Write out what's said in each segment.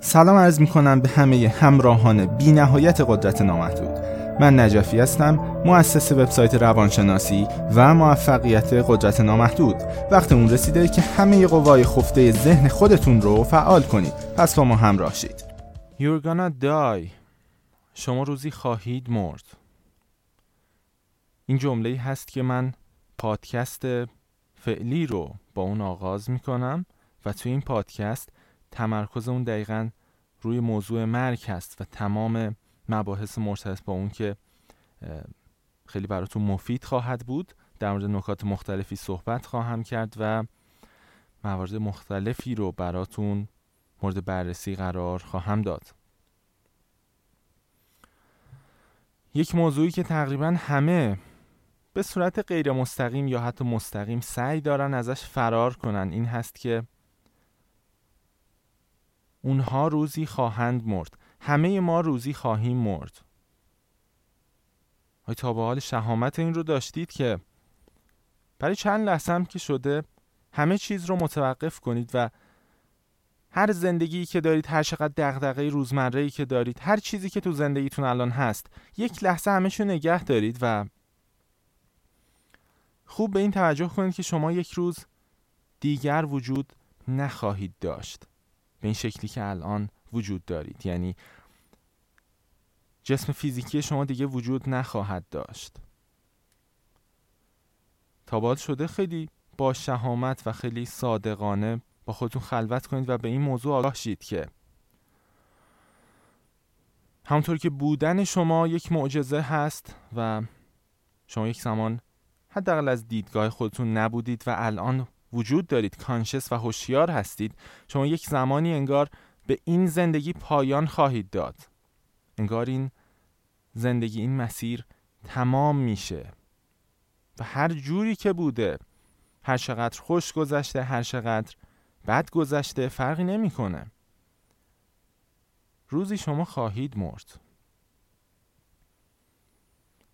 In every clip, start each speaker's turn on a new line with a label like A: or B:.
A: سلام عرض می کنم به همه همراهان بی نهایت قدرت نامحدود. من نجفی هستم مؤسس وبسایت روانشناسی و موفقیت قدرت نامحدود. وقت اون رسیده که همه قوای خفته ذهن خودتون رو فعال کنید. پس با ما همراه شید. You're gonna die. شما روزی خواهید مرد. این جمله هست که من پادکست فعلی رو با اون آغاز می کنم و توی این پادکست تمرکز اون دقیقا روی موضوع مرگ هست و تمام مباحث مرتبط با اون که خیلی براتون مفید خواهد بود در مورد نکات مختلفی صحبت خواهم کرد و موارد مختلفی رو براتون مورد بررسی قرار خواهم داد. یک موضوعی که تقریبا همه به صورت غیر مستقیم یا حتی مستقیم سعی دارن ازش فرار کنن این هست که اونها روزی خواهند مرد. همه ما روزی خواهیم مرد. های تا به حال شهامت این رو داشتید که برای چند لحظه هم که شده همه چیز رو متوقف کنید و هر زندگی که دارید هر چقدر دغدغه روزمره که دارید هر چیزی که تو زندگیتون الان هست یک لحظه همه نگه دارید و خوب به این توجه کنید که شما یک روز دیگر وجود نخواهید داشت. به این شکلی که الان وجود دارید. یعنی جسم فیزیکی شما دیگه وجود نخواهد داشت. تا شده خیلی با شهامت و خیلی صادقانه با خودتون خلوت کنید و به این موضوع آگاه شید که همونطور که بودن شما یک معجزه هست و شما یک زمان حداقل از دیدگاه خودتون نبودید و الان وجود دارید. کانشس و هوشیار هستید. شما یک زمانی انگار به این زندگی پایان خواهید داد. انگار این زندگی این مسیر تمام میشه. و هر جوری که بوده هر چقدر خوش گذشته هر چقدر بد گذشته فرقی نمی‌کنه. روزی شما خواهید مرد.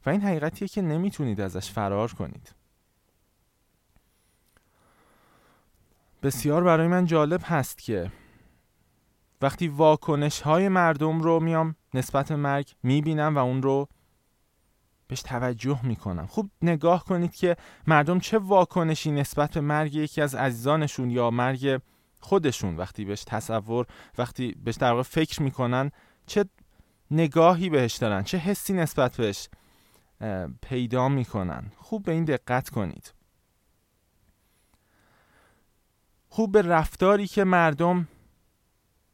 A: و این حقیقتیه که نمی‌تونید ازش فرار کنید. بسیار برای من جالب هست که وقتی واکنش های مردم رو میام نسبت مرگ می‌بینم و اون رو بهش توجه می‌کنم. خوب نگاه کنید که مردم چه واکنشی نسبت به مرگ یکی از عزیزانشون یا مرگ خودشون وقتی بهش تصور وقتی بهش در واقع فکر می‌کنن چه نگاهی بهش دارن چه حسی نسبت بهش پیدا می‌کنن. خوب به این دقت کنید. خوب به رفتاری که مردم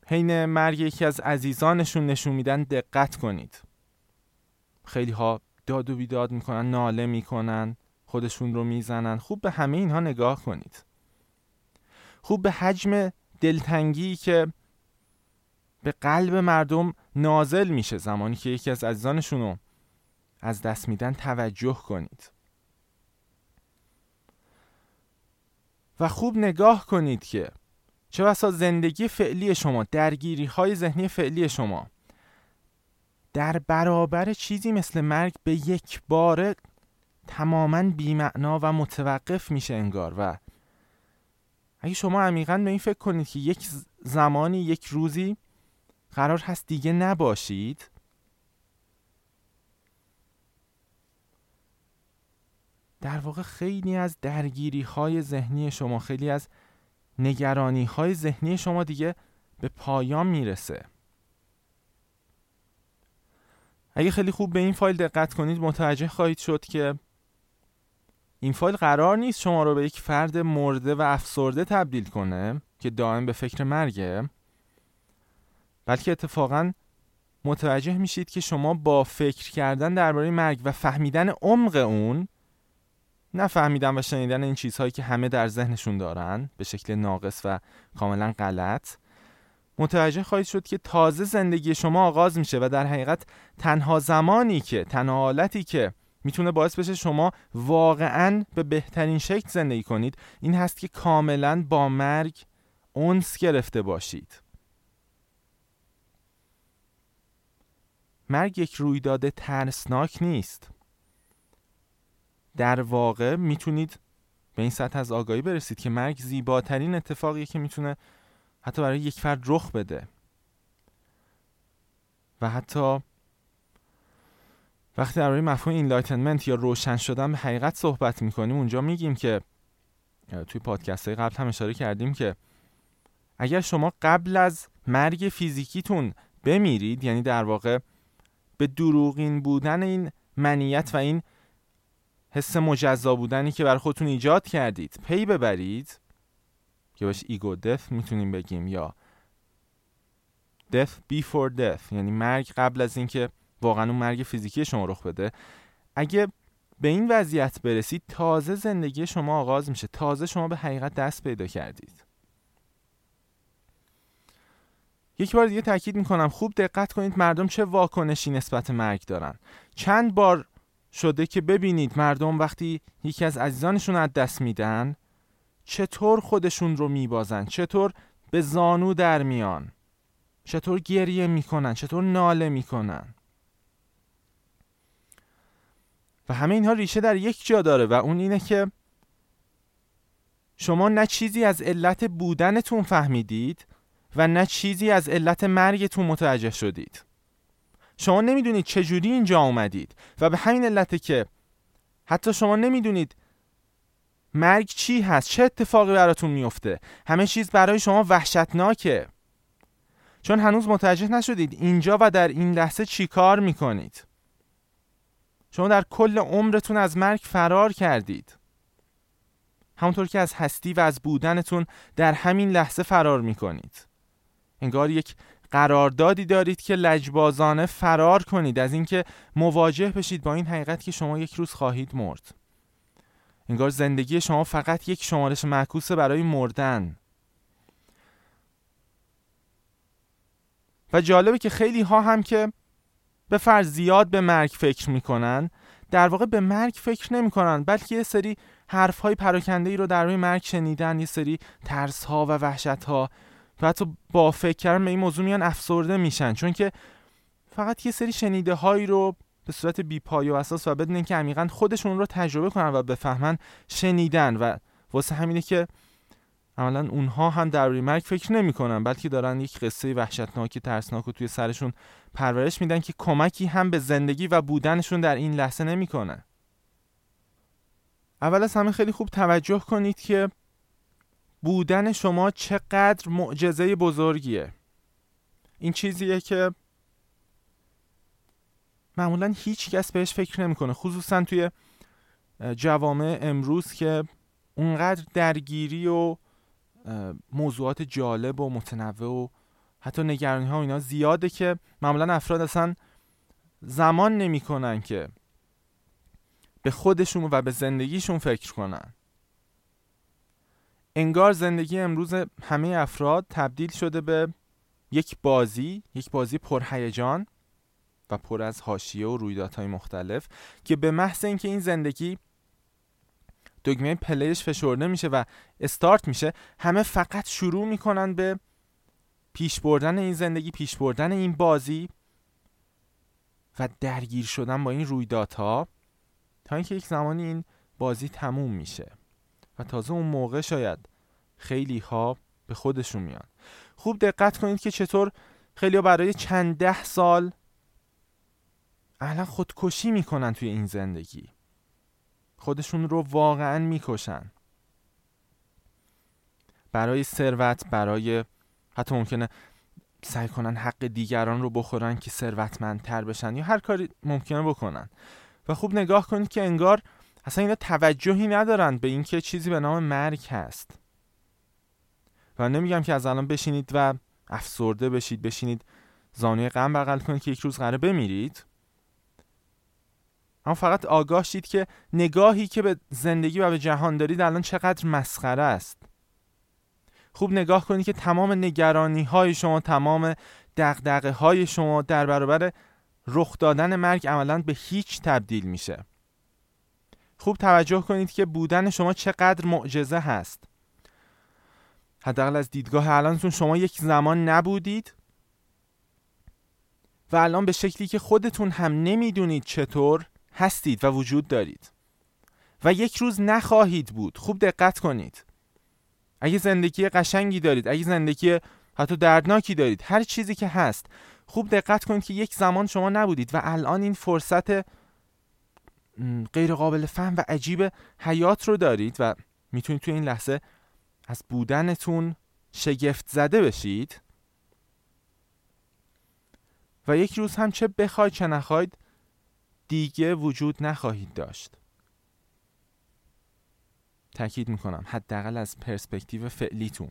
A: حین مرگ یکی از عزیزانشون نشون میدن دقت کنید. خیلی ها داد و بیداد می‌کنن ناله می‌کنن خودشون رو می‌زنن. خوب به همه اینها نگاه کنید. خوب به حجم دلتنگی که به قلب مردم نازل میشه زمانی که یکی از عزیزانشون رو از دست میدن توجه کنید. و خوب نگاه کنید که چه بسا زندگی فعلی شما درگیری های ذهنی فعلی شما در برابر چیزی مثل مرگ به یک باره تماما بیمعنا و متوقف میشه انگار. و اگه شما عمیقا به این فکر کنید که یک زمانی یک روزی قرار هست دیگه نباشید در واقع خیلی از درگیری های ذهنی شما خیلی از نگرانی های ذهنی شما دیگه به پایان می‌رسه. اگه خیلی خوب به این فایل دقت کنید متوجه خواهید شد که این فایل قرار نیست شما رو به یک فرد مرده و افسرده تبدیل کنه که دائم به فکر مرگه بلکه اتفاقا متوجه میشید که شما با فکر کردن درباره مرگ و فهمیدن عمق اون نفهمیدن و شنیدن این چیزهایی که همه در ذهنشون دارن به شکل ناقص و کاملا غلط متوجه خواهید شد که تازه زندگی شما آغاز میشه و در حقیقت تنها زمانی که تنها حالتی که می‌تونه باعث بشه شما واقعا به بهترین شکل زندگی کنید این هست که کاملا با مرگ اونس گرفته باشید. مرگ یک رویداد ترسناک نیست. در واقع می‌تونید به این سطح از آگاهی برسید که مرگ زیباترین اتفاقیه که می‌تونه حتی برای یک فرد رخ بده. و حتی وقتی درباره مفهوم enlightenment یا روشن شدن به حقیقت صحبت می‌کنیم اونجا میگیم که توی پادکست های قبل هم اشاره کردیم که اگر شما قبل از مرگ فیزیکیتون بمیرید یعنی در واقع به دروغین بودن این منیت و این حس مجزا بودنی که بر خودتون ایجاد کردید. پی ببرید. که باش ایگو دث می‌تونیم بگیم یا death before death یعنی مرگ قبل از اینکه واقعا اون مرگ فیزیکی شما رخ بده. اگه به این وضعیت برسید تازه زندگی شما آغاز میشه. تازه شما به حقیقت دست پیدا کردید. یک بار دیگه تاکید می‌کنم خوب دقت کنید مردم چه واکنشی نسبت مرگ دارن. چند بار شده که ببینید مردم وقتی یکی از عزیزانشون از دست میدن چطور خودشون رو میبازن چطور به زانو در میان چطور گریه می‌کنن چطور ناله می‌کنن. و همه اینها ریشه در یک جا داره و اون اینه که شما نه چیزی از علت بودنتون فهمیدید و نه چیزی از علت مرگتون متوجه شدید. شما نمی‌دونید چجوری اینجا آمدید و به همین علته که حتی شما نمی‌دونید مرگ چی هست چه اتفاقی براتون میفته همه چیز برای شما وحشتناکه. چون هنوز متوجه نشدید اینجا و در این لحظه چی کار می‌کنید. شما در کل عمرتون از مرگ فرار کردید. همونطور که از هستی و از بودنتون در همین لحظه فرار می‌کنید. انگار یک قراردادی دارید که لجبازانه فرار کنید. از اینکه مواجه بشید با این حقیقت که شما یک روز خواهید مرد. انگار زندگی شما فقط یک شمارش معکوسه برای مردن. و جالبه که خیلی ها هم که به فرض زیاد به مرگ فکر می‌کنن در واقع به مرگ فکر نمی‌کنن بلکه یه سری حرف های پراکنده ای رو در روی مرگ شنیدن یه سری ترس ها و وحشت ها و حتی با فکر کردن به این موضوع میان افسرده میشن. چون که فقط یه سری شنیده هایی رو به صورت بی پای و اساس و بدون اینکه عمیقا خودشون رو تجربه کنن و بفهمن شنیدن. و واسه همینه که عملا اونها هم در مرگ فکر نمی‌کنن بلکه دارن یک قصه وحشتناک ترسناک رو توی سرشون پرورش میدن که کمکی هم به زندگی و بودنشون در این لحظه نمی‌کنه اول از همه خیلی خوب توجه کنید که بودن شما چقدر معجزه بزرگیه. این چیزیه که معمولا هیچ کس بهش فکر نمی‌کنه خصوصا توی جوامع امروز که اونقدر درگیری و موضوعات جالب و متنوع و حتی نگرانی ها اینا زیاده که معمولا افراد اصلا زمان نمی‌کنن که به خودشون و به زندگیشون فکر کنن. انگار زندگی امروز همه افراد تبدیل شده به یک بازی یک بازی پرهیجان و پر از حاشیه و رویدادهای مختلف که به محض اینکه این زندگی دکمه پلیش فشرده میشه و استارت میشه همه فقط شروع می‌کنن به پیش بردن این زندگی پیش بردن این بازی و درگیر شدن با این رویدادها تا اینکه یک زمانی این بازی تموم میشه. و تازه اون موقع شاید خیلی ها به خودشون میان. خوب دقت کنید که چطور خیلی ها برای چند ده سال الان خودکشی می‌کنن توی این زندگی. خودشون رو واقعا می‌کشن. برای ثروت برای حتی ممکنه سعی کنن حق دیگران رو بخورن که ثروتمندتر بشن یا هر کاری ممکنه بکنن. و خوب نگاه کنید که انگار اصلا اینا توجهی ندارن به اینکه چیزی به نام مرگ هست. و نمیگم که از الان بشینید و افسرده بشید بشینید زانوی غم بغل کنید که یک روز قراره بمیرید. اما فقط آگاه شید که نگاهی که به زندگی و به جهان دارید الان چقدر مسخره است. خوب نگاه کنید که تمام نگرانی های شما تمام دقدقه های شما در برابر رخ دادن مرگ عملا به هیچ تبدیل میشه. خوب توجه کنید که بودن شما چقدر معجزه هست. حداقل از دیدگاه الانتون شما یک زمان نبودید و الان به شکلی که خودتون هم نمی‌دونید چطور هستید و وجود دارید. و یک روز نخواهید بود. خوب دقت کنید. اگه زندگی قشنگی دارید اگه زندگی حتی دردناکی دارید هر چیزی که هست خوب دقت کنید که یک زمان شما نبودید و الان این فرصت غیر قابل فهم و عجیب حیات رو دارید و می‌تونید توی این لحظه از بودنتون شگفت زده بشید. و یک روز هم چه بخواید چه نخواید دیگه وجود نخواهید داشت. تاکید می‌کنم حداقل از پرسپکتیو فعلیتون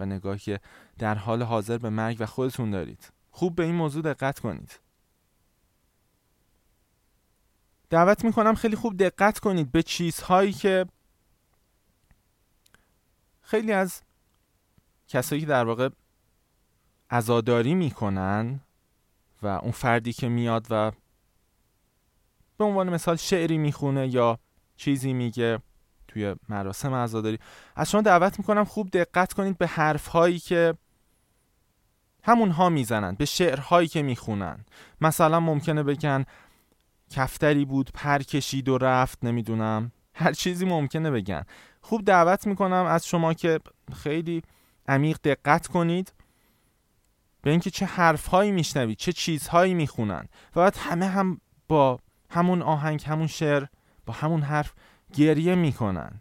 A: و نگاهی که در حال حاضر به مرگ و خودتون دارید. خوب به این موضوع دقت کنید. دعوت می‌کنم خیلی خوب دقت کنید به چیزهایی که خیلی از کسایی که در واقع عزاداری می‌کنن و اون فردی که میاد و به عنوان مثال شعری می‌خونه یا چیزی میگه توی مراسم عزاداری. از شما دعوت می‌کنم خوب دقت کنید به حرف هایی که همون ها می‌زنن به شعرهایی که می‌خونن. مثلا ممکنه بگن کفتری بود پر کشید و رفت نمی‌دونم. هر چیزی ممکنه بگن. خوب دعوت می‌کنم از شما که خیلی عمیق دقت کنید به اینکه چه حرفهایی میشنوید چه چیزهایی می‌خونن. و بعد همه هم با همون آهنگ همون شعر با همون حرف گریه می‌کنن.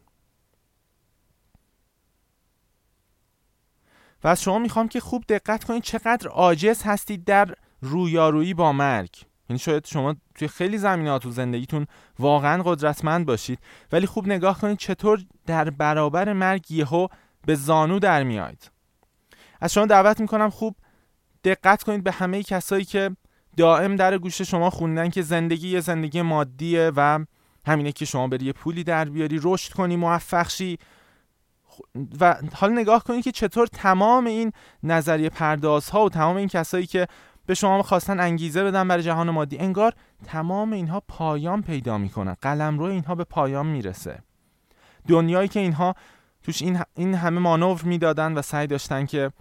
A: و از شما می‌خوام که خوب دقت کنید چقدر عاجز هستید در رویارویی با مرگ. یعنی شاید شما توی خیلی زمینات تو زندگیتون واقعا قدرتمند باشید ولی خوب نگاه کنید چطور در برابر مرگ یهو به زانو در میاید از شما دعوت می‌کنم خوب دقت کنید به همه کسایی که دائم در گوش شما خوندن که زندگی یه زندگی مادیه و همینه که شما بری یه پولی در بیاری رشد کنی موفق شی. و حالا نگاه کنید که چطور تمام این نظریه پردازها و تمام این کسایی که به شما خواستن انگیزه بدن برای جهان مادی. انگار تمام اینها پایان پیدا می‌کنن قلم اینها به پایان می‌رسه. دنیایی که اینها توش این, این همه مانور می‌دادن و سعی داشتن که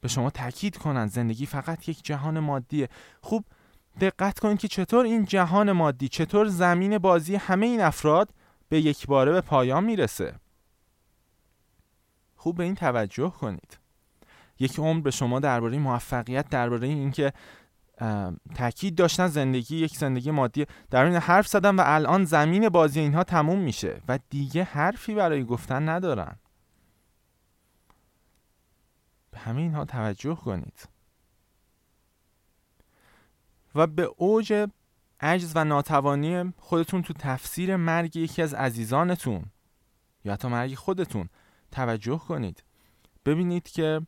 A: به شما تاکید کنن زندگی فقط یک جهان مادیه. خوب دقت کنید که چطور این جهان مادی چطور زمین بازی همه این افراد به یک باره به پایان می‌رسه. خوب به این توجه کنید. یک عمر به شما درباره موفقیت درباره اینکه تاکید داشتن زندگی یک زندگی مادی. در این حرف زدن و الان زمین بازی اینها تموم میشه و دیگه حرفی برای گفتن ندارن. به همه اینها توجه کنید. و به اوج عجز و ناتوانی خودتون تو تفسیر مرگ یکی از عزیزانتون یا حتی مرگ خودتون توجه کنید. ببینید که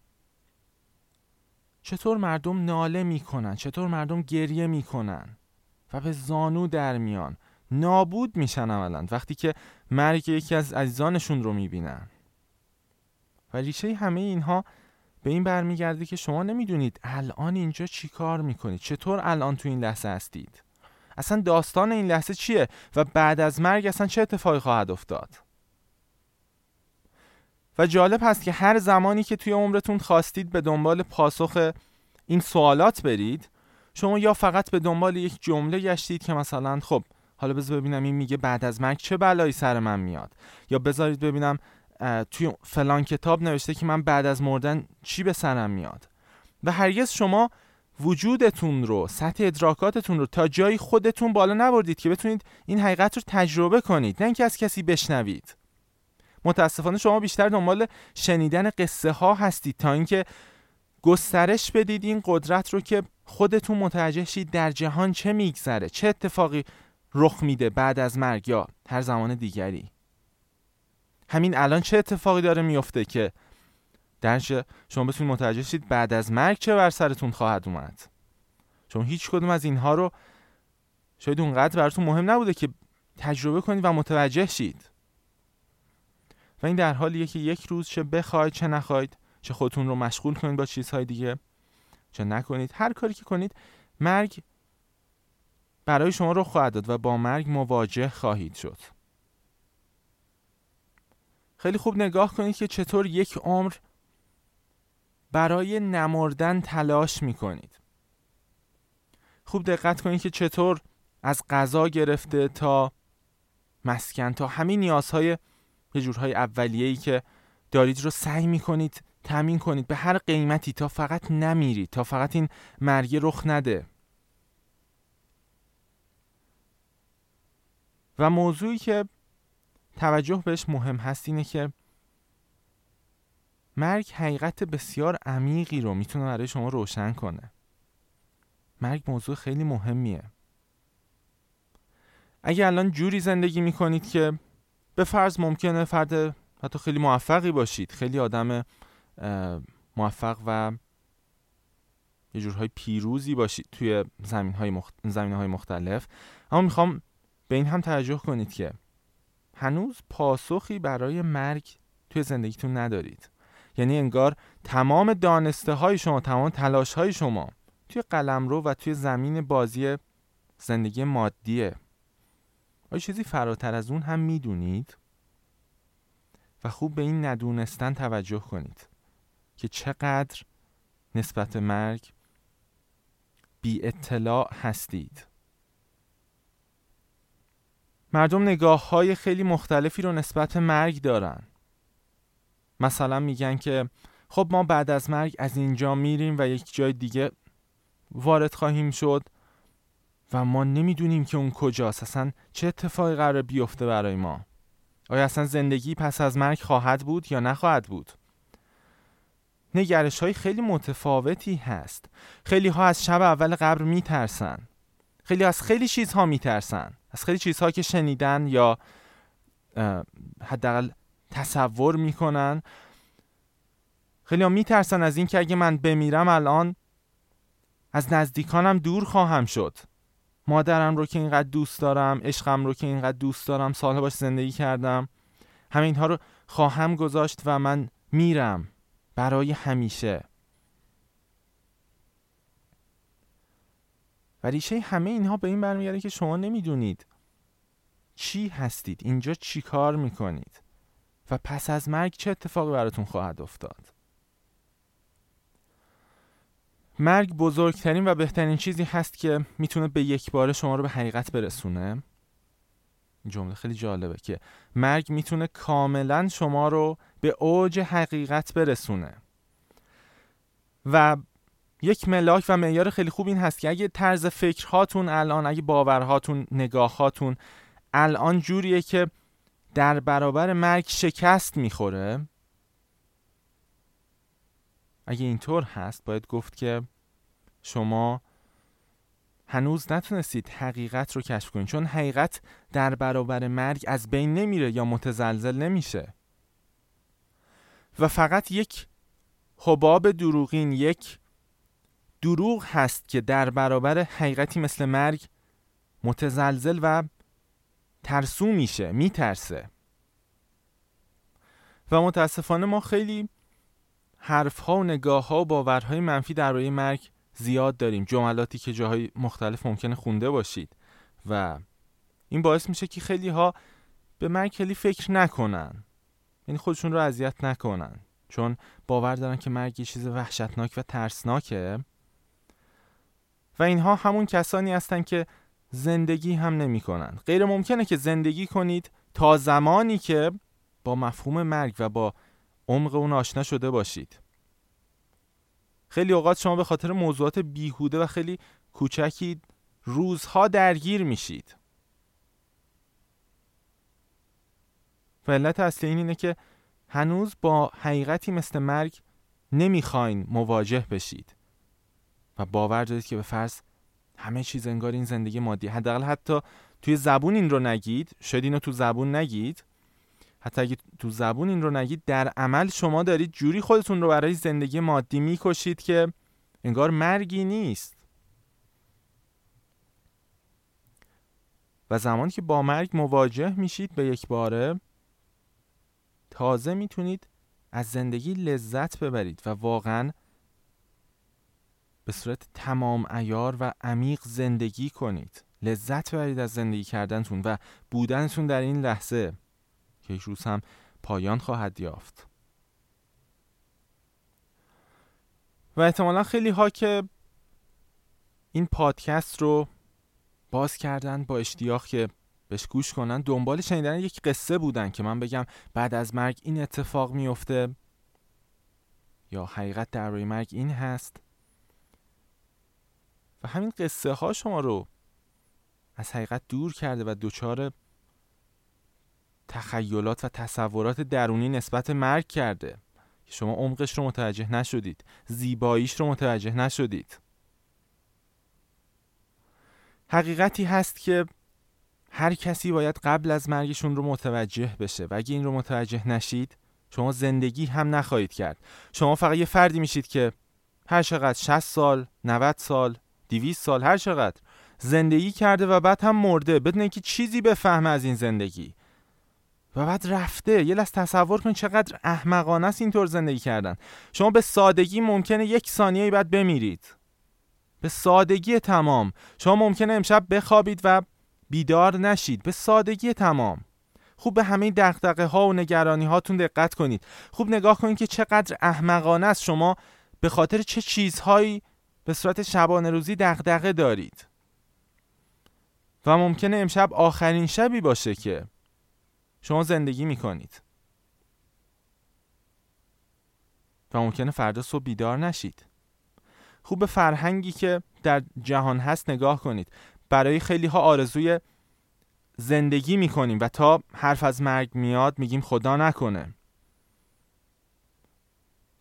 A: چطور مردم ناله می‌کنن چطور مردم گریه می‌کنن و به زانو در میان. نابود میشن عملا وقتی که مرگ یکی از عزیزانشون رو می‌بینن. و ریشه همه اینها به این برمیگرده که شما نمی‌دونید الان اینجا چی کار می‌کنید. چطور الان تو این لحظه هستید؟ اصلا داستان این لحظه چیه؟ و بعد از مرگ اصلا چه اتفاقی خواهد افتاد؟ و جالب هست که هر زمانی که توی عمرتون خواستید به دنبال پاسخ این سوالات برید شما یا فقط به دنبال یک جمله گشتید که مثلا خب حالا بذار ببینم این میگه بعد از مرگ چه بلایی سر من میاد. یا بذارید ببینم توی فلان کتاب نوشته که من بعد از مردن چی به سرم میاد. و هرگز شما وجودتون رو سطح ادراکاتتون رو تا جایی خودتون بالا نبردید که بتونید این حقیقت رو تجربه کنید نه اینکه از کسی بشنوید. متاسفانه شما بیشتر دنبال شنیدن قصه ها هستید تا اینکه گسترش بدید این قدرت رو که خودتون متوجه شید در جهان چه میگذره چه اتفاقی رخ میده بعد از مرگ یا هر زمان دیگری. همین الان چه اتفاقی داره میفته که در شما بتونید متوجه شید بعد از مرگ چه بر سرتون خواهد اومد؟ شما هیچ کدوم از اینها رو شاید اونقدر براتون مهم نبوده که تجربه کنید و متوجه شید. و این در حالیه که یک روز چه بخواید چه نخواید چه خودتون رو مشغول کنید با چیزهای دیگه چه نکنید هر کاری که کنید مرگ برای شما رو خواهد داد و با مرگ مواجه خواهید شد. خیلی خوب نگاه کنید که چطور یک عمر برای نمردن تلاش می‌کنید. خوب دقت کنید که چطور از غذا گرفته تا مسکن تا همین نیازهای یه جورهای اولیه‌ای که دارید رو سعی می‌کنید تمین کنید. به هر قیمتی تا فقط نمیرید تا فقط این مرگ رخ نده. و موضوعی که توجه بهش مهم هست اینه که مرگ حقیقت بسیار عمیقی رو می‌تونه برای شما روشن کنه. مرگ موضوع خیلی مهمیه. اگه الان جوری زندگی می‌کنید که به فرض ممکنه فرد حتی خیلی موفقی باشید. خیلی آدم موفق و یه جورهای پیروزی باشید توی زمین های, مخت... های مختلف. اما می‌خوام به این هم توجه کنید که هنوز پاسخی برای مرگ توی زندگیتون ندارید. یعنی انگار تمام دانسته های شما تمام تلاش های شما توی قلمرو و توی زمین بازی زندگی مادیه. آیا چیزی فراتر از اون هم می‌دونید؟ و خوب به این ندونستن توجه کنید که چقدر نسبت مرگ بی اطلاع هستید. مردم نگاه های خیلی مختلفی رو نسبت مرگ دارن. مثلا میگن که خب ما بعد از مرگ از اینجا میریم و یک جای دیگه وارد خواهیم شد. و ما نمی‌دونیم که اون کجاست. اصلا چه اتفاقی قرار بیفته برای ما؟ آیا اصلا زندگی پس از مرگ خواهد بود یا نخواهد بود؟ نگرش های خیلی متفاوتی هست. خیلی ها از شب اول قبر میترسن. خیلی از خیلی چیزها میترسن. از خیلی چیزها که شنیدن یا حداقل تصور می‌کنن. خیلی ها میترسن از اینکه اگه من بمیرم الان از نزدیکانم دور خواهم شد. مادرم رو که اینقدر دوست دارم عشقم رو که اینقدر دوست دارم سالها باش زندگی کردم. همه اینها رو خواهم گذاشت و من میرم برای همیشه. و ریشه همه اینها به این برمیگرده که شما نمی‌دونید چی هستید اینجا چی کار می‌کنید و پس از مرگ چه اتفاقی براتون خواهد افتاد. مرگ بزرگترین و بهترین چیزی هست که می‌تونه به یک بار شما رو به حقیقت برسونه. جمله خیلی جالبه که مرگ می‌تونه کاملا شما رو به اوج حقیقت برسونه. و یک ملاک و معیار خیلی خوب این هست که اگه طرز فکرهاتون الان اگه باورهاتون نگاههاتون الان جوریه که در برابر مرگ شکست می‌خوره اگه اینطور هست باید گفت که شما هنوز نتونستید حقیقت رو کشف کنید. چون حقیقت در برابر مرگ از بین نمیره یا متزلزل نمیشه. و فقط یک حباب دروغین یک دروغ هست که در برابر حقیقتی مثل مرگ متزلزل و ترسو میشه میترسه. و متاسفانه ما خیلی حرف ها و نگاه ها و باورهای منفی درباره مرگ زیاد داریم. جملاتی که جاهای مختلف ممکنه خونده باشید. و این باعث میشه که خیلی ها به مرگ خیلی فکر نکنن. یعنی خودشون رو اذیت نکنن. چون باور دارن که مرگ یه چیز وحشتناک و ترسناکه. و اینها همون کسانی هستن که زندگی هم نمی کنن. غیر ممکنه که زندگی کنید تا زمانی که با مفهوم مرگ و با عمق اون آشنا شده باشید. خیلی اوقات شما به خاطر موضوعات بیهوده و خیلی کوچکی روزها درگیر میشید. و علت اصلی این اینه که هنوز با حقیقتی مثل مرگ نمی‌خواین مواجه بشید. و باور دارید که به فرض همه چیز انگار این زندگی مادی. حداقل حتی توی زبون این رو نگید. شاید اینو تو زبون نگید. حتی اگه تو زبون این رو نگید در عمل شما دارید جوری خودتون رو برای زندگی مادی می‌کشید که انگار مرگی نیست. و زمانی که با مرگ مواجه میشید به یک باره تازه می‌تونید از زندگی لذت ببرید و واقعا به صورت تمام ایار و عمیق زندگی کنید. لذت ببرید از زندگی کردنتون و بودنتون در این لحظه. روز هم پایان خواهد یافت. و احتمالا خیلی ها که این پادکست رو باز کردن با اشتیاق که بهش گوش کنن دنبال شنیدن یک قصه بودن که من بگم بعد از مرگ این اتفاق میفته یا حقیقت درباره مرگ این هست. و همین قصه ها شما رو از حقیقت دور کرده و دچار تخیلات و تصورات درونی نسبت مرگ کرده. که شما عمقش رو متوجه نشدید. زیباییش رو متوجه نشدید. حقیقتی هست که هر کسی باید قبل از مرگشون رو متوجه بشه و اگه این رو متوجه نشید شما زندگی هم نخواهید کرد. شما فقط یه فردی میشید که هر چقدر 60 سال 90 سال 200 سال هر چقدر زندگی کرده و بعد هم مرده بدون اینکه چیزی بفهمه از این زندگی. و بعد رفته. یه لحظه تصور کن چقدر احمقانه است اینطور زندگی کردن. شما به سادگی ممکنه یک ثانیه بعد بمیرید. به سادگی تمام. شما ممکنه امشب بخوابید و بیدار نشید. به سادگی تمام. خوب به همه دقدقه ها و نگرانی هاتون دقت کنید. خوب نگاه کنید که چقدر احمقانه است. شما به خاطر چه چیزهایی به صورت شبانه روزی دغدغه دارید؟ و ممکنه امشب آخرین شبی باشه که شما زندگی می‌کنید. و ممکنه فردا صبح بیدار نشید. خوب به فرهنگی که در جهان هست نگاه کنید. برای خیلی ها آرزوی زندگی می‌کنیم و تا حرف از مرگ میاد میگیم خدا نکنه.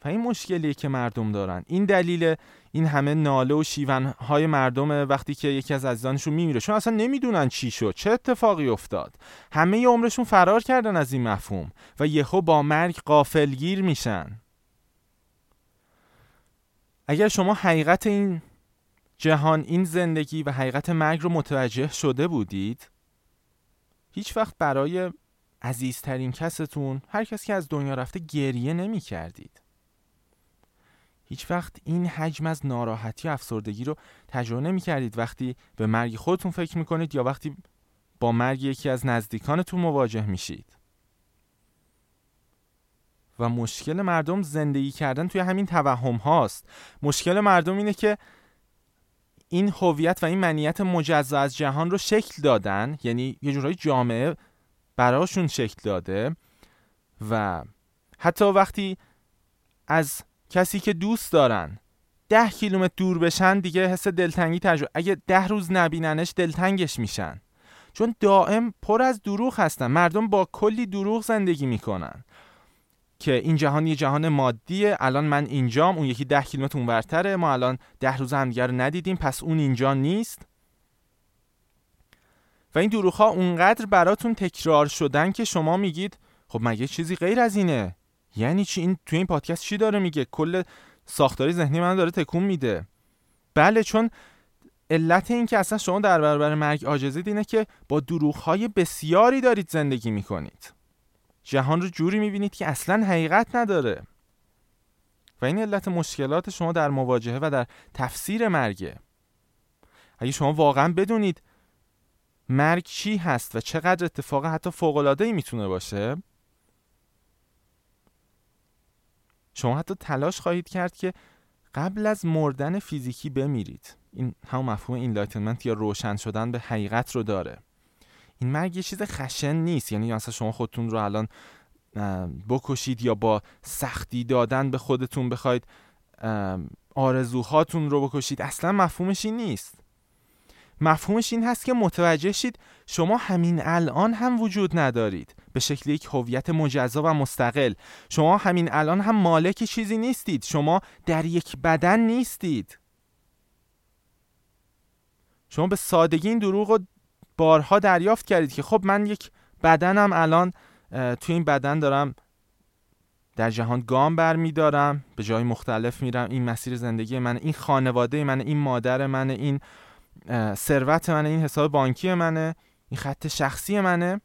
A: و این مشکلیه که مردم دارن. این دلیل این همه ناله و شیون های مردم وقتی که یکی از عزیزانشون میمیره. چون اصلا نمی‌دونن چی شد. چه اتفاقی افتاد. همه عمرشون فرار کردن از این مفهوم و یهو با مرگ قافلگیر میشن. اگر شما حقیقت این جهان این زندگی و حقیقت مرگ رو متوجه شده بودید هیچ وقت برای عزیزترین کستون هر کسی که از دنیا رفته گریه نمی کردید هیچ وقت این حجم از ناراحتی و افسردگی رو تجربه نمی کردید وقتی به مرگ خودتون فکر می کنید یا وقتی با مرگ یکی از نزدیکانتون مواجه میشید. و مشکل مردم زندگی کردن توی همین توهم هاست. مشکل مردم اینه که این هویت و این منیت مجزا از جهان رو شکل دادن. یعنی یه جورایی جامعه براشون شکل داده. و حتی وقتی از کسی که دوست دارن. ده کیلومتر دور بشن دیگه حس دلتنگی تجربه اگه ده روز نبیننش دلتنگش میشن. چون دائم پر از دروغ هستن. مردم با کلی دروغ زندگی می‌کنن. که این جهان یه جهان مادیه. الان من اینجام. اون یکی ده کیلومتر اونورتره ما الان ده روز همدیگه رو ندیدیم. پس اون اینجا نیست. و این دروغ ها اونقدر براتون تکرار شدن که شما میگید خب مگه چیزی غیر از اینه؟ یعنی چی؟ این توی این پادکست چی داره میگه؟ کل ساختاری ذهنی من داره تکون میده. بله چون علت این که اصلا شما در برابر مرگ عاجزید اینه که با دروغ های بسیاری دارید زندگی می‌کنید. جهان رو جوری می‌بینید که اصلا حقیقت نداره. و این علت مشکلات شما در مواجهه و در تفسیر مرگه. اگه شما واقعا بدونید مرگ چی هست و چقدر اتفاق حتی فوق‌العاده‌ای می‌تونه باشه شما حتی تلاش خواهید کرد که قبل از مردن فیزیکی بمیرید. این هم مفهوم enlightenment یا روشن شدن به حقیقت رو داره. این مرگ یه چیز خشن نیست. یعنی مثلا شما خودتون رو الان بکشید یا با سختی دادن به خودتون بخواید آرزوهاتون رو بکشید. اصلا مفهومش این نیست. مفهومش این هست که متوجه شید شما همین الان هم وجود ندارید. به شکل یک هویت مجزا و مستقل. شما همین الان هم مالک چیزی نیستید. شما در یک بدن نیستید. شما به سادگی این دروغ رو بارها دریافت کردید که خب من یک بدنم الان توی این بدن دارم در جهان گام بر می دارم به جای مختلف میرم. این مسیر زندگی من این خانواده من این مادر من این ثروت منه این حساب بانکی منه این خط شخصی منه.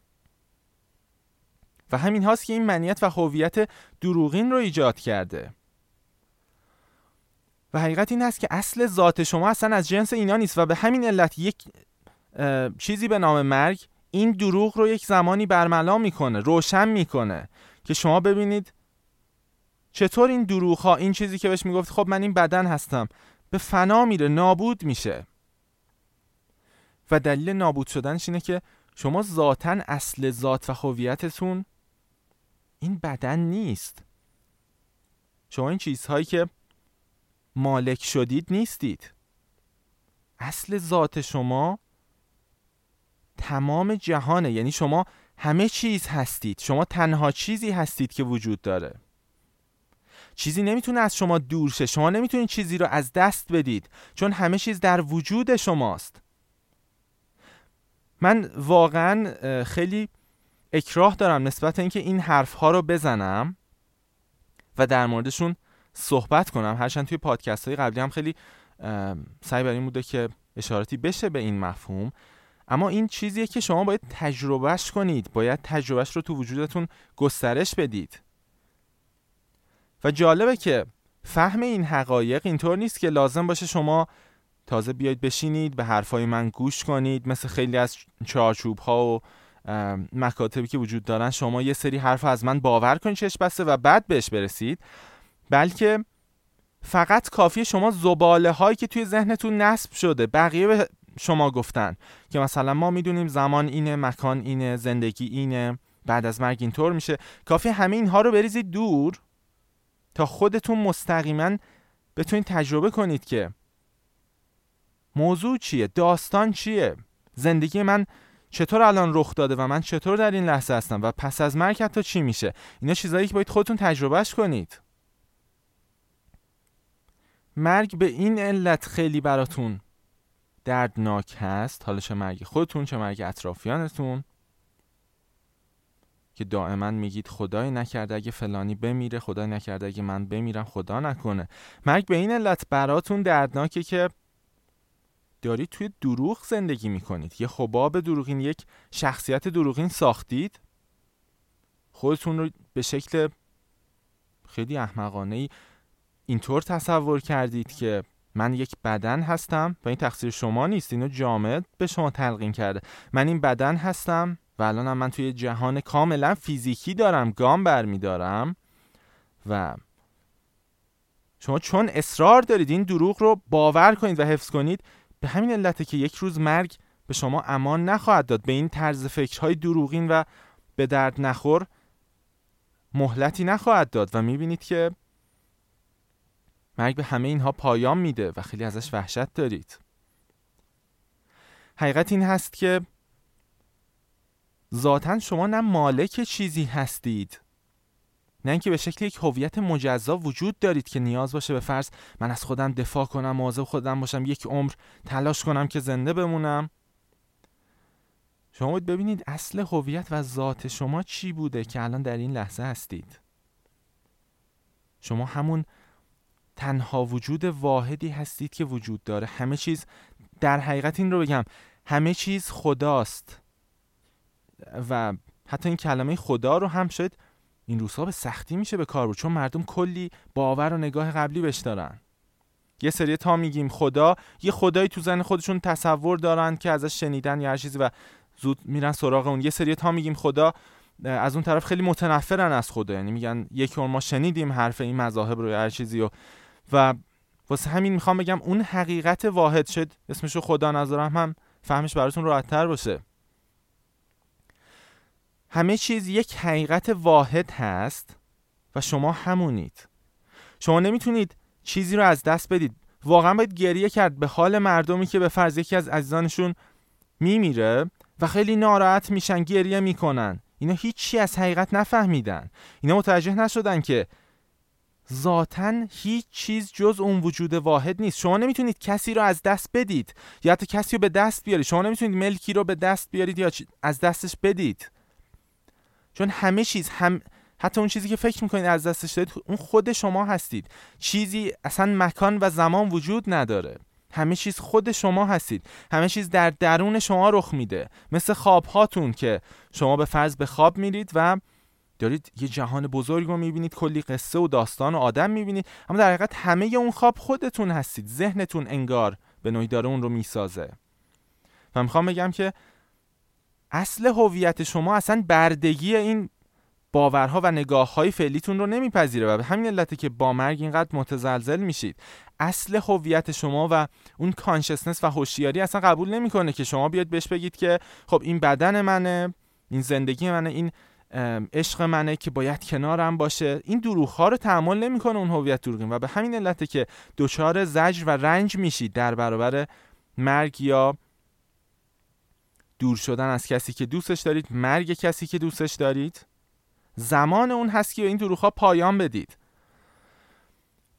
A: و همین هاست که این منیت و هویت دروغین رو ایجاد کرده. و حقیقت این هست که اصل ذات شما اصلا از جنس اینا نیست و به همین علت یک چیزی به نام مرگ این دروغ رو یک زمانی برملا می‌کنه روشن می‌کنه که شما ببینید چطور این دروغ ها این چیزی که بهش می‌گفت خب من این بدن هستم به فنا میره نابود میشه. و دلیل نابود شدنش اینه که شما ذاتا اصل ذات و هویتتون این بدن نیست. شما این چیزهایی که مالک شدید نیستید. اصل ذات شما تمام جهانه. یعنی شما همه چیز هستید. شما تنها چیزی هستید که وجود داره. چیزی نمی‌تونه از شما دور شه. شما نمی‌تونید چیزی رو از دست بدید. چون همه چیز در وجود شماست. من واقعا خیلی اکراه دارم نسبت اینکه این حرف ها رو بزنم و در موردشون صحبت کنم. هرچند توی پادکست های قبلی هم خیلی سعی بر این بوده که اشاراتی بشه به این مفهوم. اما این چیزیه که شما باید تجربهش کنید. باید تجربهش رو تو وجودتون گسترش بدید. و جالبه که فهم این حقایق اینطور نیست که لازم باشه شما تازه بیاید بشینید به حرفای من گوش کنید. مثل خیلی از چارچوب ها و مکاتبی که وجود دارن شما یه سری حرف از من باور کنید چش بسته و بعد بهش برسید. بلکه فقط کافی شما زباله هایی که توی ذهنتون نصب شده بقیه به شما گفتن که مثلا ما می‌دونیم زمان اینه مکان اینه زندگی اینه بعد از مرگ اینطور میشه. کافی همه اینها رو بریزید دور تا خودتون مستقیما بتونید تجربه کنید که موضوع چیه؟ داستان چیه؟ زندگی من چطور الان رخ داده و من چطور در این لحظه هستم و پس از مرگ حتی چی میشه؟ اینا چیزایی که باید خودتون تجربهش کنید. مرگ به این علت خیلی براتون دردناک هست. حالا چه مرگ خودتون چه مرگ اطرافیانتون. که دائما میگید خدای نکرده اگه فلانی بمیره خدای نکرده اگه من بمیرم خدا نکنه. مرگ به این علت براتون دردناکه که دارید توی دروغ زندگی می‌کنید. یه خباب دروغین یک شخصیت دروغین ساختید. خودتون رو به شکل خیلی احمقانه ای اینطور تصور کردید که من یک بدن هستم و این تقصیر شما نیست اینو جامعه به شما تلقین کرده. من این بدن هستم و الانم من توی جهان کاملا فیزیکی دارم گام برمیدارم و شما چون اصرار دارید این دروغ رو باور کنید و حفظ کنید به همین علته که یک روز مرگ به شما امان نخواهد داد. به این طرز فکرهای دروغین و به درد نخور مهلتی نخواهد داد و می‌بینید که مرگ به همه اینها پایان میده و خیلی ازش وحشت دارید. حقیقت این هست که ذاتا شما نه مالک چیزی هستید. نه اینکه به شکل یک هویت مجزا وجود دارید که نیاز باشه به فرض من از خودم دفاع کنم مواظب خودم باشم یک عمر تلاش کنم که زنده بمونم. شما باید ببینید اصل هویت و ذات شما چی بوده که الان در این لحظه هستید. شما همون تنها وجود واحدی هستید که وجود داره. همه چیز در حقیقت این رو بگم همه چیز خداست. و حتی این کلمه خدا رو هم شاید این روزها به سختی میشه به کار بود چون مردم کلی باور و نگاه قبلی بهش دارن. یه سری تا میگیم خدا یه خدایی تو زن خودشون تصور دارن که ازش شنیدن یا هر چیزی و زود میرن سراغ اون. یه سری تا میگیم خدا از اون طرف خیلی متنفرن از خدا. یعنی میگن یک ما شنیدیم حرف این مذاهب رو یا هر چیزی و و واسه همین می‌خوام بگم اون حقیقت واحد شد. اسمشو خدا نذارم هم فهمش براتون راحتتر باشه. همه چیز یک حقیقت واحد هست و شما همونید. شما نمی‌تونید چیزی رو از دست بدید. واقعا باید گریه کرد به حال مردمی که به فرض یکی از عزیزانشون میمیره و خیلی ناراحت میشن گریه می‌کنن. اینا هیچی از حقیقت نفهمیدن. اینا متوجه نشدن که ذاتا هیچ چیز جز اون وجود واحد نیست. شما نمی‌تونید کسی رو از دست بدید یا حتی کسی رو به دست بیارید. شما نمی‌تونید ملکی رو به دست بیارید یا از دستش بدید. چون همه چیز هم حتی اون چیزی که فکر می‌کنید از دستش دارید اون خود شما هستید. چیزی اصلا مکان و زمان وجود نداره. همه چیز خود شما هستید. همه چیز در درون شما رخ میده. مثل خواب هاتون که شما به فرض به خواب میرید و دارید یه جهان بزرگ رو می‌بینید کلی قصه و داستان و آدم می‌بینید اما در حقیقت همه اون خواب خودتون هستید. ذهنتون انگار به نوعی داره اون رو می‌سازه. و می‌خوام بگم که اصل هویت شما اصلا بردگی این باورها و نگاه های فعلیتون رو نمیپذیره و به همین علته که با مرگ اینقدر متزلزل میشید اصل هویت شما و اون کانشسنس و هوشیاری اصلا قبول نمی‌کنه که شما بیاد بهش بگید که خب این بدن منه این زندگی منه این عشق منه که باید کنارم باشه. این دروغ ها رو تحمل نمی‌کنه اون هویت دروغین و به همین علته که دچار زجر و رنج میشید در برابر مرگ یا دور شدن از کسی که دوستش دارید مرگ کسی که دوستش دارید. زمان اون هست که این دروغ ها پایان بدید.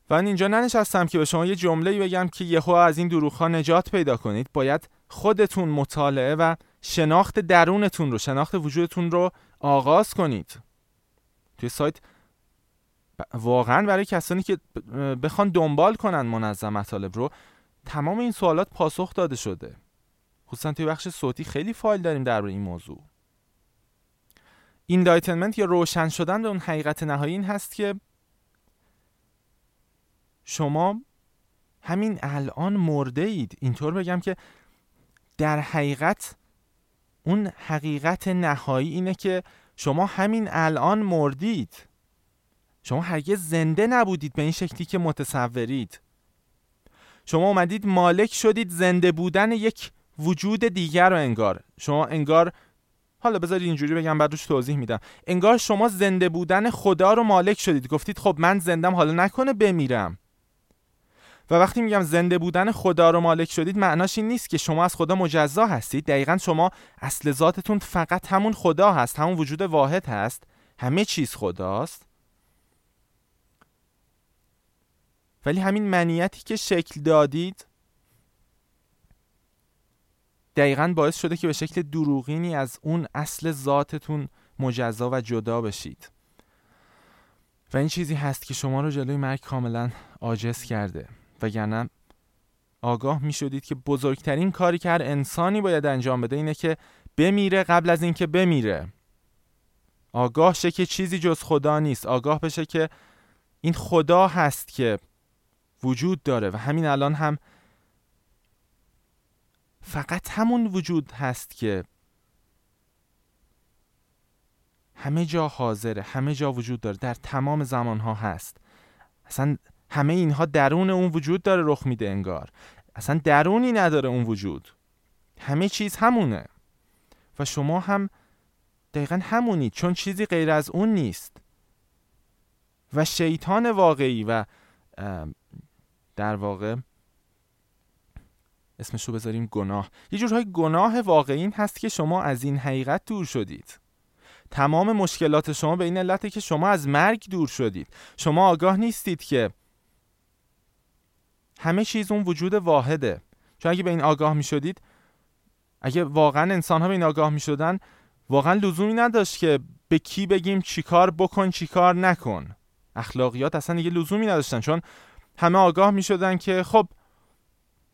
A: و من اینجا ننشستم که به شما یه جمله بگم که یهو از این دروغ ها نجات پیدا کنید. باید خودتون مطالعه و شناخت درونتون رو شناخت وجودتون رو آغاز کنید. توی سایت واقعا برای کسانی که بخوان دنبال کنن منظم مطالب رو تمام این سوالات پاسخ داده شده. خصوصا توی بخش صوتی خیلی فایل داریم در این موضوع. enlightenment یا روشن شدن به اون حقیقت نهایی این هست که شما همین الان مرده اید. اینطور بگم که در حقیقت اون حقیقت نهایی اینه که شما همین الان مردید. شما هرگز زنده نبودید به این شکلی که متصورید. شما اومدید مالک شدید زنده بودن یک وجود دیگر رو انگار. شما انگار حالا بذارید اینجوری بگم بعد روش توضیح میدم. انگار شما زنده بودن خدا رو مالک شدید. گفتید خب من زندم حالا نکنه بمیرم. و وقتی میگم زنده بودن خدا رو مالک شدید معناش این نیست که شما از خدا مجزا هستید. دقیقا شما اصل ذاتتون فقط همون خدا هست همون وجود واحد هست. همه چیز خداست. ولی همین منیتی که شکل دادید دقیقا باعث شده که به شکل دروغینی از اون اصل ذاتتون مجزا و جدا بشید. و این چیزی هست که شما رو جلوی مرگ کاملا عاجز کرده. وگرنه آگاه می شدید که بزرگترین کاری که هر انسانی باید انجام بده اینه که بمیره قبل از اینکه بمیره. آگاه شه که چیزی جز خدا نیست. آگاه بشه که این خدا هست که وجود داره و همین الان هم فقط همون وجود هست که همه جا حاضره همه جا وجود داره در تمام زمان ها هست. اصلا همه اینها درون اون وجود داره رخ میده انگار. اصلا درونی نداره اون وجود. همه چیز همونه. و شما هم دقیقا همونید چون چیزی غیر از اون نیست. و شیطان واقعی و در واقع اسمش رو بذاریم گناه. یه جورهای گناه واقعی هست که شما از این حقیقت دور شدید. تمام مشکلات شما به این علته که شما از مرگ دور شدید. شما آگاه نیستید که همه چیز اون وجود واحده. چون اگه به این آگاه می شدید اگه واقعا انسان ها به این آگاه می شدن واقعا لزومی نداشت که به کی بگیم چیکار بکن چیکار نکن. اخلاقیات اصلا دیگه لزومی نداشتن چون همه آگاه می شدن که خب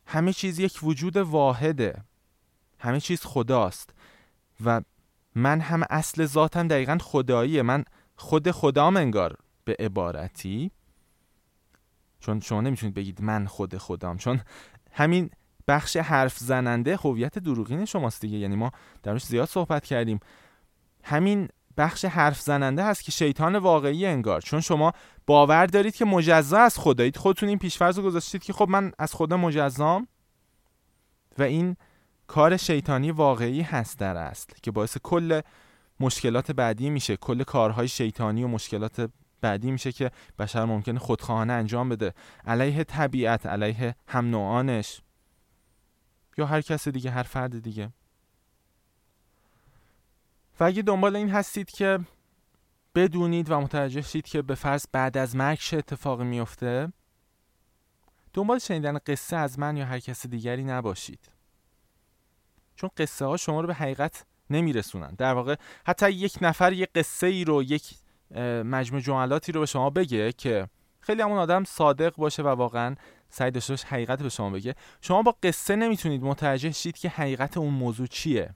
A: همه چیز یک وجود واحده. همه چیز خداست. و من هم اصل ذاتم دقیقا خداییه. من خود خدام انگار به عبارتی. چون شما نمی‌تونید بگید من خود خدام چون همین بخش حرف زننده هویت دروغین شماست دیگه. یعنی ما درش زیاد صحبت کردیم. همین بخش حرف زننده هست که شیطان واقعی انگار. چون شما باور دارید که مجزا از خدایید. خودتون این پیشفرض رو گذاشتید که خب من از خدا مجزام. و این کار شیطانی واقعی هست در اصل که باعث کل مشکلات بعدی میشه. کل کارهای شیطانی و مشکلات بعدی میشه که بشر ممکنه خودخواهانه انجام بده. علیه طبیعت علیه هم نوعانش. یا هر کس دیگه هر فرد دیگه. و اگه دنبال این هستید که بدونید و متوجه شید که به فرض بعد از مرگ چه اتفاقی میفته دنبال شنیدن قصه از من یا هر کس دیگری نباشید. چون قصه ها شما رو به حقیقت نمیرسونن. در واقع حتی یک نفر یک قصه ای رو یک مجموع جملاتی رو به شما بگه که خیلی همون آدم صادق باشه و واقعا سعی داشته باشه حقیقت به شما بگه. شما با قصه نمی‌تونید متوجه شید که حقیقت اون موضوع چیه.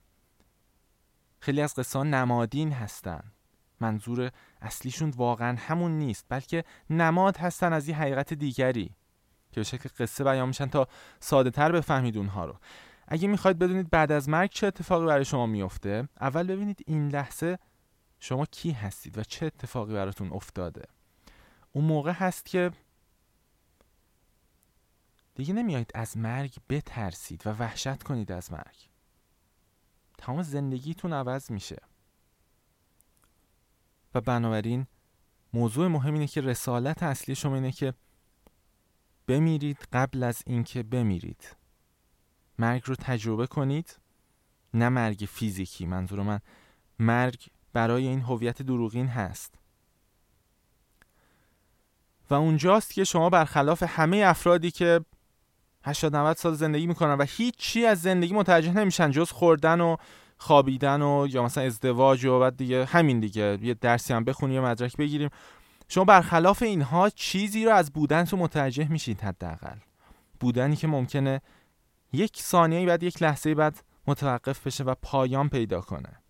A: خیلی از قصه ها نمادین هستن. منظور اصلیشون واقعا همون نیست بلکه نماد هستن از یه حقیقت دیگری که به شکل قصه بیان میشن تا ساده تر بفهمید اونها رو. اگه می‌خواید بدونید بعد از مرگ چه اتفاقی برای شما میفته اول ببینید این لحظه شما کی هستید و چه اتفاقی براتون افتاده. اون موقع هست که دیگه نمیایید از مرگ بترسید و وحشت کنید از مرگ. تمام زندگیتون عوض میشه. و بنابراین موضوع مهم اینه که رسالت اصلی شما اینه که بمیرید قبل از اینکه بمیرید. مرگ رو تجربه کنید نه مرگ فیزیکی. منظور من مرگ برای این هویت دروغین هست. و اونجاست که شما برخلاف همه افرادی که 80 90 سال زندگی می‌کنن و هیچی از زندگی متوجه نمیشن جز خوردن و خوابیدن و یا مثلا ازدواج و بعد دیگه همین دیگه. یه درسی هم بخونیم یه مدرک بگیریم. شما برخلاف اینها چیزی رو از بودن متوجه میشید حداقل. بودنی که ممکنه یک ثانیه بعد یک لحظه بعد متوقف بشه و پایان پیدا کنه.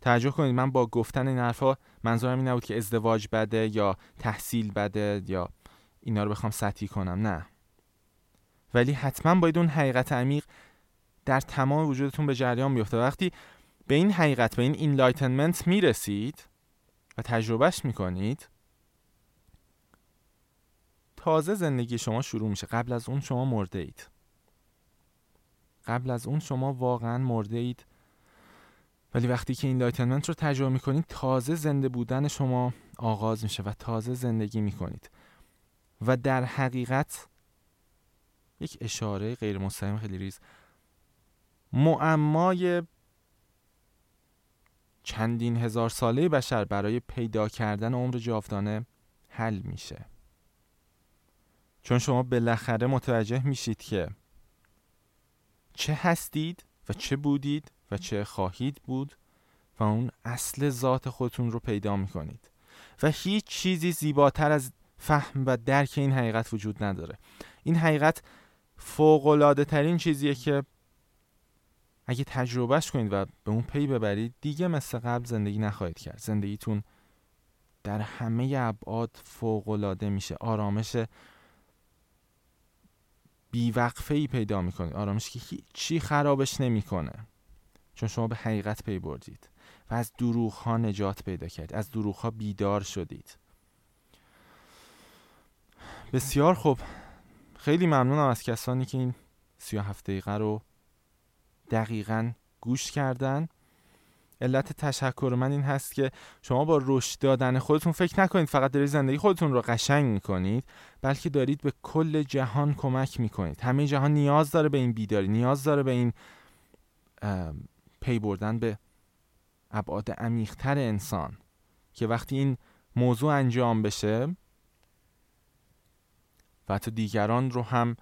A: توجه کنید من با گفتن این حرفا منظورم این نبود که ازدواج بده یا تحصیل بده یا اینا رو بخوام سطحی کنم. نه. ولی حتما باید اون حقیقت عمیق در تمام وجودتون به جریان بیفته. وقتی به این حقیقت به این enlightenment می‌رسید و تجربهش می‌کنید تازه زندگی شما شروع میشه. قبل از اون شما مرده اید قبل از اون شما واقعا مرده اید ولی وقتی که enlightenment رو تجربه می‌کنید تازه زنده بودن شما آغاز میشه و تازه زندگی می‌کنید. و در حقیقت یک اشاره غیر مستقیم خیلی ریز. معمای چندین هزار ساله بشر برای پیدا کردن عمر جاودانه حل میشه. چون شما بالاخره متوجه میشید که چه هستید و چه بودید و چه خواهید بود و اون اصل ذات خودتون رو پیدا می‌کنید. و هیچ چیزی زیباتر از فهم و درک این حقیقت وجود نداره. این حقیقت فوقلاده ترین چیزیه که اگه تجربهش کنید و به اون پی ببرید دیگه مثل قبل زندگی نخواهید کرد. زندگیتون در همه ابعاد فوقلاده میشه. آرامش بیوقفه ای پیدا می‌کنید آرامش که هیچی خرابش نمی‌کنه. چون شما به حقیقت پی بردید و از دروغ ها نجات پیدا کردید. از دروغ ها بیدار شدید. بسیار خوب. خیلی ممنونم از کسانی که این سی هفته دقیقه رو دقیقا گوش کردن. علت تشکر من این هست که شما با رشد دادن خودتون فکر نکنید فقط دارید زندگی خودتون رو قشنگ می‌کنید بلکه دارید به کل جهان کمک می‌کنید. همه جهان نیاز داره به این بیداری نیاز داره به این پی بردن به ابعاد عمیقتر انسان که وقتی این موضوع انجام بشه و حتی دیگران رو هم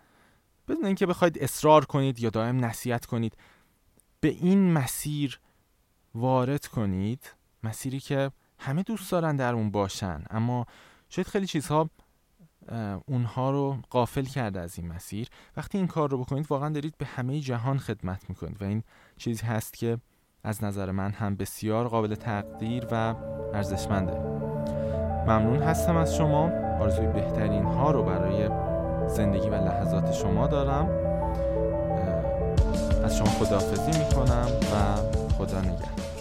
A: بدون اینکه بخواید اصرار کنید یا دائم نصیحت کنید به این مسیر وارد کنید مسیری که همه دوست دارن در اون باشن. اما شاید خیلی چیزها اونها رو قافل کرده از این مسیر. وقتی این کار رو بکنید واقعا دارید به همه جهان خدمت می‌کنید و این چیزی هست که از نظر من هم بسیار قابل تقدیر و ارزشمنده. ممنون هستم از شما. آرزوی بهترین ها رو برای زندگی و لحظات شما دارم. از شما خداحافظی می‌کنم و خدا نگهدار.